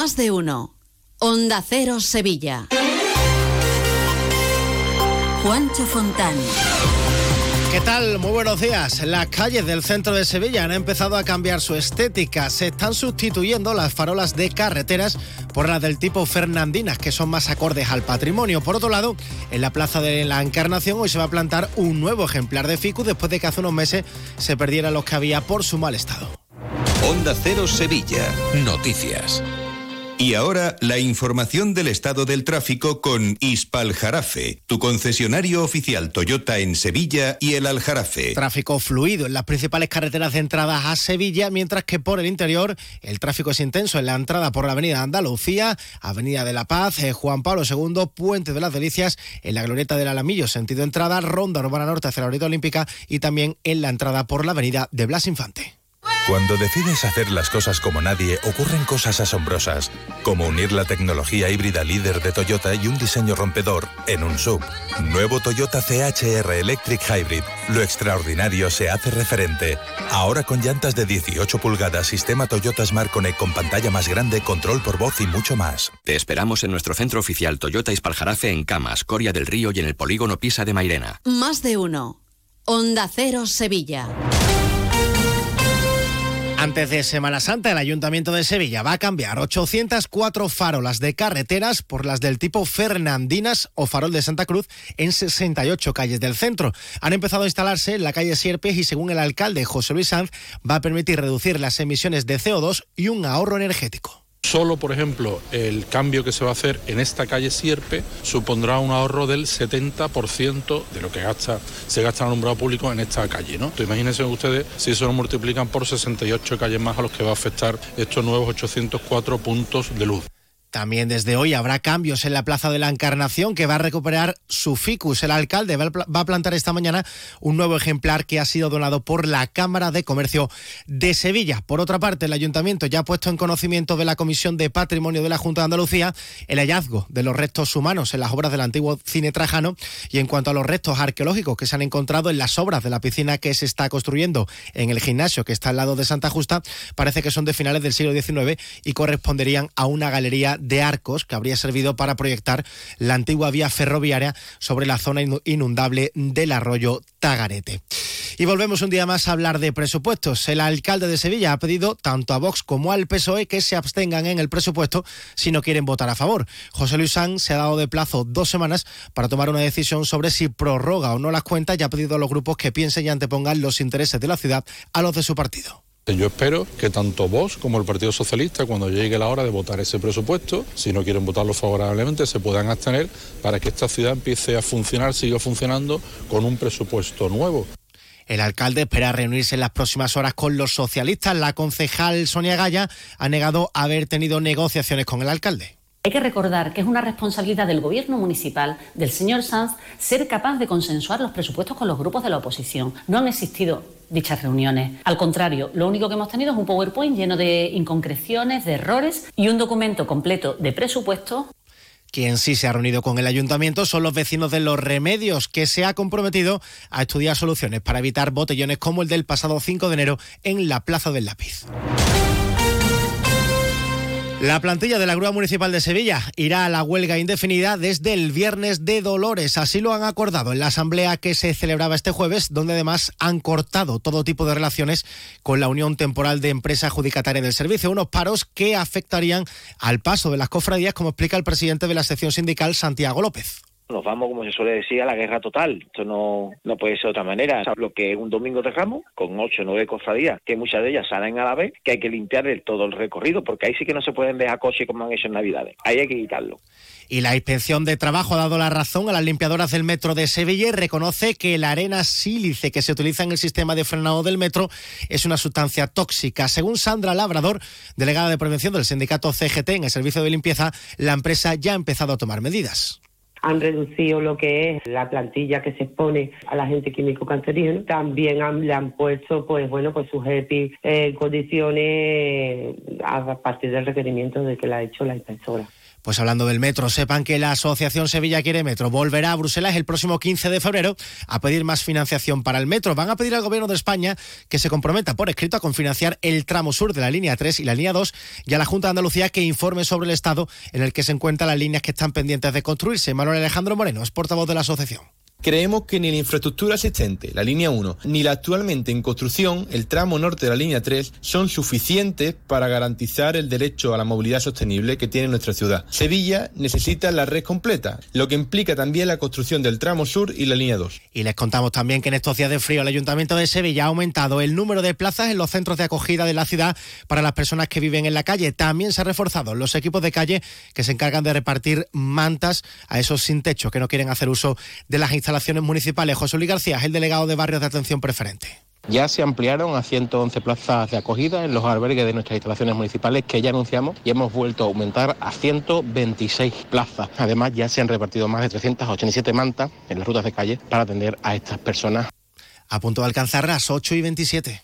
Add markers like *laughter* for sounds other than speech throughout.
Más de uno. Onda Cero Sevilla. Juancho Fontán. ¿Qué tal? Muy buenos días. Las calles del centro de Sevilla han empezado a cambiar su estética. Se están sustituyendo las farolas de carreteras por las del tipo Fernandinas, que son más acordes al patrimonio. Por otro lado, en la Plaza de la Encarnación hoy se va a plantar un nuevo ejemplar de ficus después de que hace unos meses se perdieran los que había por su mal estado. Onda Cero Sevilla. Noticias. Y ahora la información del estado del tráfico con Ispaljarafe, tu concesionario oficial Toyota en Sevilla y el Aljarafe. Tráfico fluido en las principales carreteras de entrada a Sevilla, mientras que por el interior el tráfico es intenso en la entrada por la Avenida Andalucía, Avenida de la Paz, eh, Juan Pablo II, Puente de las Delicias, en la Glorieta del Alamillo, sentido entrada, Ronda Urbana Norte hacia la Orilla Olímpica y también en la entrada por la Avenida de Blas Infante. Cuando decides hacer las cosas como nadie, ocurren cosas asombrosas, como unir la tecnología híbrida líder de Toyota y un diseño rompedor en un sub. Nuevo Toyota CHR Electric Hybrid. Lo extraordinario se hace referente. Ahora con llantas de 18 pulgadas, sistema Toyota Smart Connect con pantalla más grande, control por voz y mucho más. Te esperamos en nuestro centro oficial Toyota Ispaljarafe en Camas, Coria del Río y en el polígono Pisa de Mairena. Más de uno. Onda Cero Sevilla. Antes de Semana Santa, el Ayuntamiento de Sevilla va a cambiar 804 farolas de carreteras por las del tipo Fernandinas o Farol de Santa Cruz en 68 calles del centro. Han empezado a instalarse en la calle Sierpes y según el alcalde José Luis Sanz va a permitir reducir las emisiones de CO2 y un ahorro energético. Solo, por ejemplo, el cambio que se va a hacer en esta calle Sierpe supondrá un ahorro del 70% de lo que gasta, se gasta en alumbrado público en esta calle. ¿no? Imagínense ustedes si eso lo multiplican por 68 calles más a los que va a afectar estos nuevos 804 puntos de luz. También desde hoy habrá cambios en la Plaza de la Encarnación que va a recuperar su ficus. El alcalde va a plantar esta mañana un nuevo ejemplar que ha sido donado por la Cámara de Comercio de Sevilla. Por otra parte, el ayuntamiento ya ha puesto en conocimiento de la Comisión de Patrimonio de la Junta de Andalucía el hallazgo de los restos humanos en las obras del antiguo cine trajano y en cuanto a los restos arqueológicos que se han encontrado en las obras de la piscina que se está construyendo en el gimnasio que está al lado de Santa Justa, parece que son de finales del siglo XIX y corresponderían a una galería de arcos que habría servido para proyectar la antigua vía ferroviaria sobre la zona inundable del arroyo Tagarete. Y volvemos un día más a hablar de presupuestos. El alcalde de Sevilla ha pedido tanto a Vox como al PSOE que se abstengan en el presupuesto si no quieren votar a favor. José Luis Sanz se ha dado de plazo dos semanas para tomar una decisión sobre si prorroga o no las cuentas y ha pedido a los grupos que piensen y antepongan los intereses de la ciudad a los de su partido. Yo espero que tanto vos como el Partido Socialista, cuando llegue la hora de votar ese presupuesto, si no quieren votarlo favorablemente, se puedan abstener para que esta ciudad empiece a funcionar, siga funcionando con un presupuesto nuevo. El alcalde espera reunirse en las próximas horas con los socialistas. La concejal Sonia Gaya ha negado haber tenido negociaciones con el alcalde. Hay que recordar que es una responsabilidad del gobierno municipal, del señor Sanz, ser capaz de consensuar los presupuestos con los grupos de la oposición. No han existido dichas reuniones. Al contrario, lo único que hemos tenido es un PowerPoint lleno de inconcreciones, de errores y un documento completo de presupuestos quien sí se ha reunido con el ayuntamiento son los vecinos de Los Remedios, que se ha comprometido a estudiar soluciones para evitar botellones como el del pasado 5 de enero en la Plaza del Lápiz. La plantilla de la Grúa Municipal de Sevilla irá a la huelga indefinida desde el viernes de Dolores. Así lo han acordado en la asamblea que se celebraba este jueves, donde además han cortado todo tipo de relaciones con la Unión Temporal de Empresa Adjudicataria del Servicio. Unos paros que afectarían al paso de las cofradías, como explica el presidente de la sección sindical, Santiago López nos vamos, como se suele decir, a la guerra total. Esto no, no puede ser de otra manera. Lo que un domingo de Ramos, con ocho o nueve cofradías, que muchas de ellas salen a la vez, que hay que limpiar todo el recorrido, porque ahí sí que no se pueden dejar coches como han hecho en Navidades. Ahí hay que quitarlo. Y la inspección de trabajo ha dado la razón a las limpiadoras del metro de Sevilla reconoce que la arena sílice que se utiliza en el sistema de frenado del metro es una sustancia tóxica. Según Sandra Labrador, delegada de prevención del sindicato CGT en el servicio de limpieza, la empresa ya ha empezado a tomar medidas han reducido lo que es la plantilla que se expone a la gente químico cancerígeno. También han, le han puesto, pues bueno, pues sus EPI en condiciones a partir del requerimiento de que la ha hecho la inspectora. Pues hablando del metro, sepan que la Asociación Sevilla Quiere Metro volverá a Bruselas el próximo 15 de febrero a pedir más financiación para el metro. Van a pedir al Gobierno de España que se comprometa por escrito a confinanciar el tramo sur de la línea 3 y la línea 2 y a la Junta de Andalucía que informe sobre el estado en el que se encuentran las líneas que están pendientes de construirse. Manuel Alejandro Moreno es portavoz de la asociación. Creemos que ni la infraestructura existente, la línea 1, ni la actualmente en construcción, el tramo norte de la línea 3, son suficientes para garantizar el derecho a la movilidad sostenible que tiene nuestra ciudad. Sevilla necesita la red completa, lo que implica también la construcción del tramo sur y la línea 2. Y les contamos también que en estos días de frío el Ayuntamiento de Sevilla ha aumentado el número de plazas en los centros de acogida de la ciudad para las personas que viven en la calle. También se han reforzado los equipos de calle que se encargan de repartir mantas a esos sin techo que no quieren hacer uso de las instalaciones instalaciones municipales. José Luis García es el delegado de barrios de atención preferente. Ya se ampliaron a 111 plazas de acogida en los albergues de nuestras instalaciones municipales que ya anunciamos y hemos vuelto a aumentar a 126 plazas. Además, ya se han repartido más de 387 mantas en las rutas de calle para atender a estas personas. A punto de alcanzar las 8 y 27.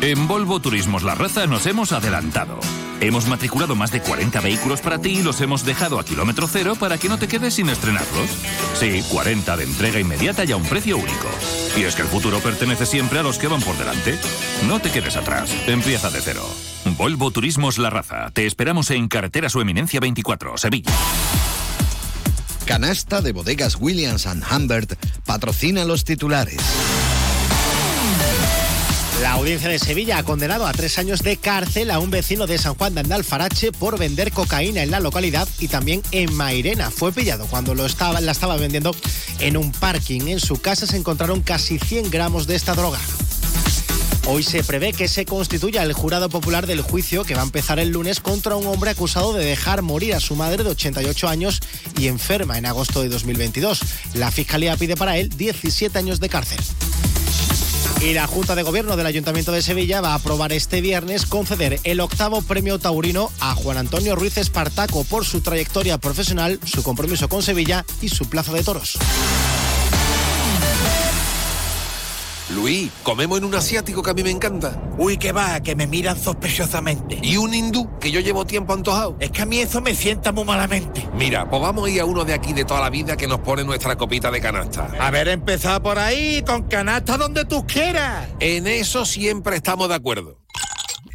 En Volvo Turismos La Raza nos hemos adelantado. Hemos matriculado más de 40 vehículos para ti y los hemos dejado a kilómetro cero para que no te quedes sin estrenarlos. Sí, 40 de entrega inmediata y a un precio único. Y es que el futuro pertenece siempre a los que van por delante. No te quedes atrás. Empieza de cero. Volvo Turismos La Raza. Te esperamos en Carretera Su Eminencia 24, Sevilla. Canasta de bodegas Williams ⁇ Humbert patrocina los titulares. La audiencia de Sevilla ha condenado a tres años de cárcel a un vecino de San Juan de Andalfarache por vender cocaína en la localidad y también en Mairena. Fue pillado cuando lo estaba, la estaba vendiendo en un parking. En su casa se encontraron casi 100 gramos de esta droga. Hoy se prevé que se constituya el jurado popular del juicio que va a empezar el lunes contra un hombre acusado de dejar morir a su madre de 88 años y enferma en agosto de 2022. La fiscalía pide para él 17 años de cárcel. Y la Junta de Gobierno del Ayuntamiento de Sevilla va a aprobar este viernes conceder el octavo premio taurino a Juan Antonio Ruiz Espartaco por su trayectoria profesional, su compromiso con Sevilla y su plaza de toros. Luis, comemos en un asiático que a mí me encanta. Uy, que va, que me miran sospechosamente. ¿Y un hindú que yo llevo tiempo antojado? Es que a mí eso me sienta muy malamente. Mira, pues vamos a ir a uno de aquí de toda la vida que nos pone nuestra copita de canasta. A ver, empezar por ahí, con canasta donde tú quieras. En eso siempre estamos de acuerdo.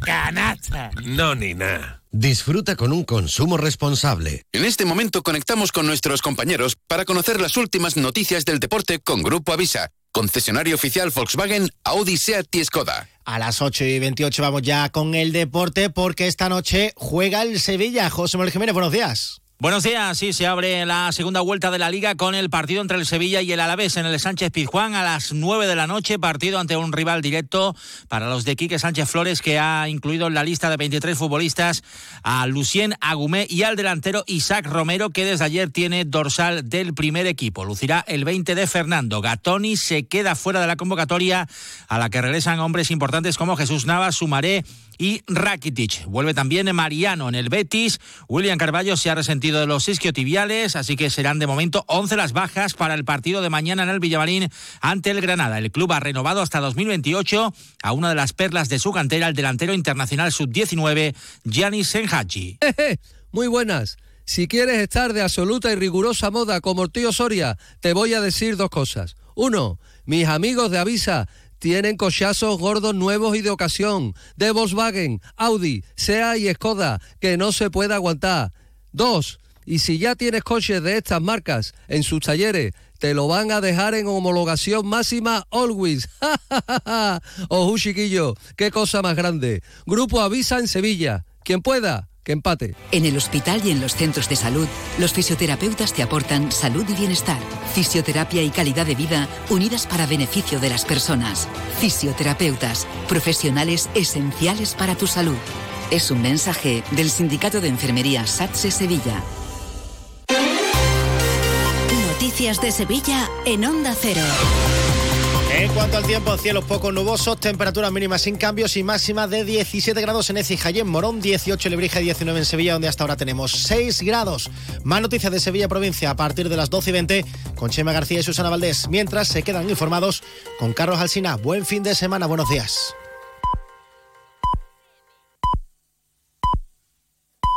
Canasta. No, ni nada. Disfruta con un consumo responsable. En este momento conectamos con nuestros compañeros para conocer las últimas noticias del deporte con Grupo Avisa Concesionario oficial Volkswagen, Audi, Seat y Skoda. A las 8 y 28 vamos ya con el deporte porque esta noche juega el Sevilla. José Manuel Jiménez, buenos días. Buenos días, sí, se abre la segunda vuelta de la liga con el partido entre el Sevilla y el Alavés en el Sánchez Pizjuán a las 9 de la noche, partido ante un rival directo para los de Quique Sánchez Flores que ha incluido en la lista de 23 futbolistas a Lucien Agumé y al delantero Isaac Romero que desde ayer tiene dorsal del primer equipo. Lucirá el 20 de Fernando. Gatoni se queda fuera de la convocatoria a la que regresan hombres importantes como Jesús Navas, Sumaré y Rakitic. Vuelve también Mariano en el Betis. William Carballo se ha resentido de los isquiotibiales, así que serán de momento 11 las bajas para el partido de mañana en el Villamarín ante el Granada. El club ha renovado hasta 2028 a una de las perlas de su cantera, el delantero internacional sub-19, Gianni Senhaji. *laughs* Muy buenas. Si quieres estar de absoluta y rigurosa moda como el tío Soria, te voy a decir dos cosas. Uno, mis amigos de Avisa tienen cochazos gordos nuevos y de ocasión, de Volkswagen, Audi, SEA y Skoda, que no se puede aguantar. Dos, y si ya tienes coches de estas marcas en sus talleres, te lo van a dejar en homologación máxima always. *laughs* Ojo, chiquillo, qué cosa más grande. Grupo Avisa en Sevilla. Quien pueda, que empate. En el hospital y en los centros de salud, los fisioterapeutas te aportan salud y bienestar, fisioterapia y calidad de vida unidas para beneficio de las personas. Fisioterapeutas, profesionales esenciales para tu salud. Es un mensaje del Sindicato de Enfermería SATSE Sevilla. Noticias de Sevilla en Onda Cero. En cuanto al tiempo, cielos poco nubosos, temperaturas mínimas sin cambios y máximas de 17 grados en Écija y en Morón, 18 en Lebrija y 19 en Sevilla, donde hasta ahora tenemos 6 grados. Más noticias de Sevilla provincia a partir de las 12 y 20 con Chema García y Susana Valdés, mientras se quedan informados con Carlos Alsina. Buen fin de semana, buenos días.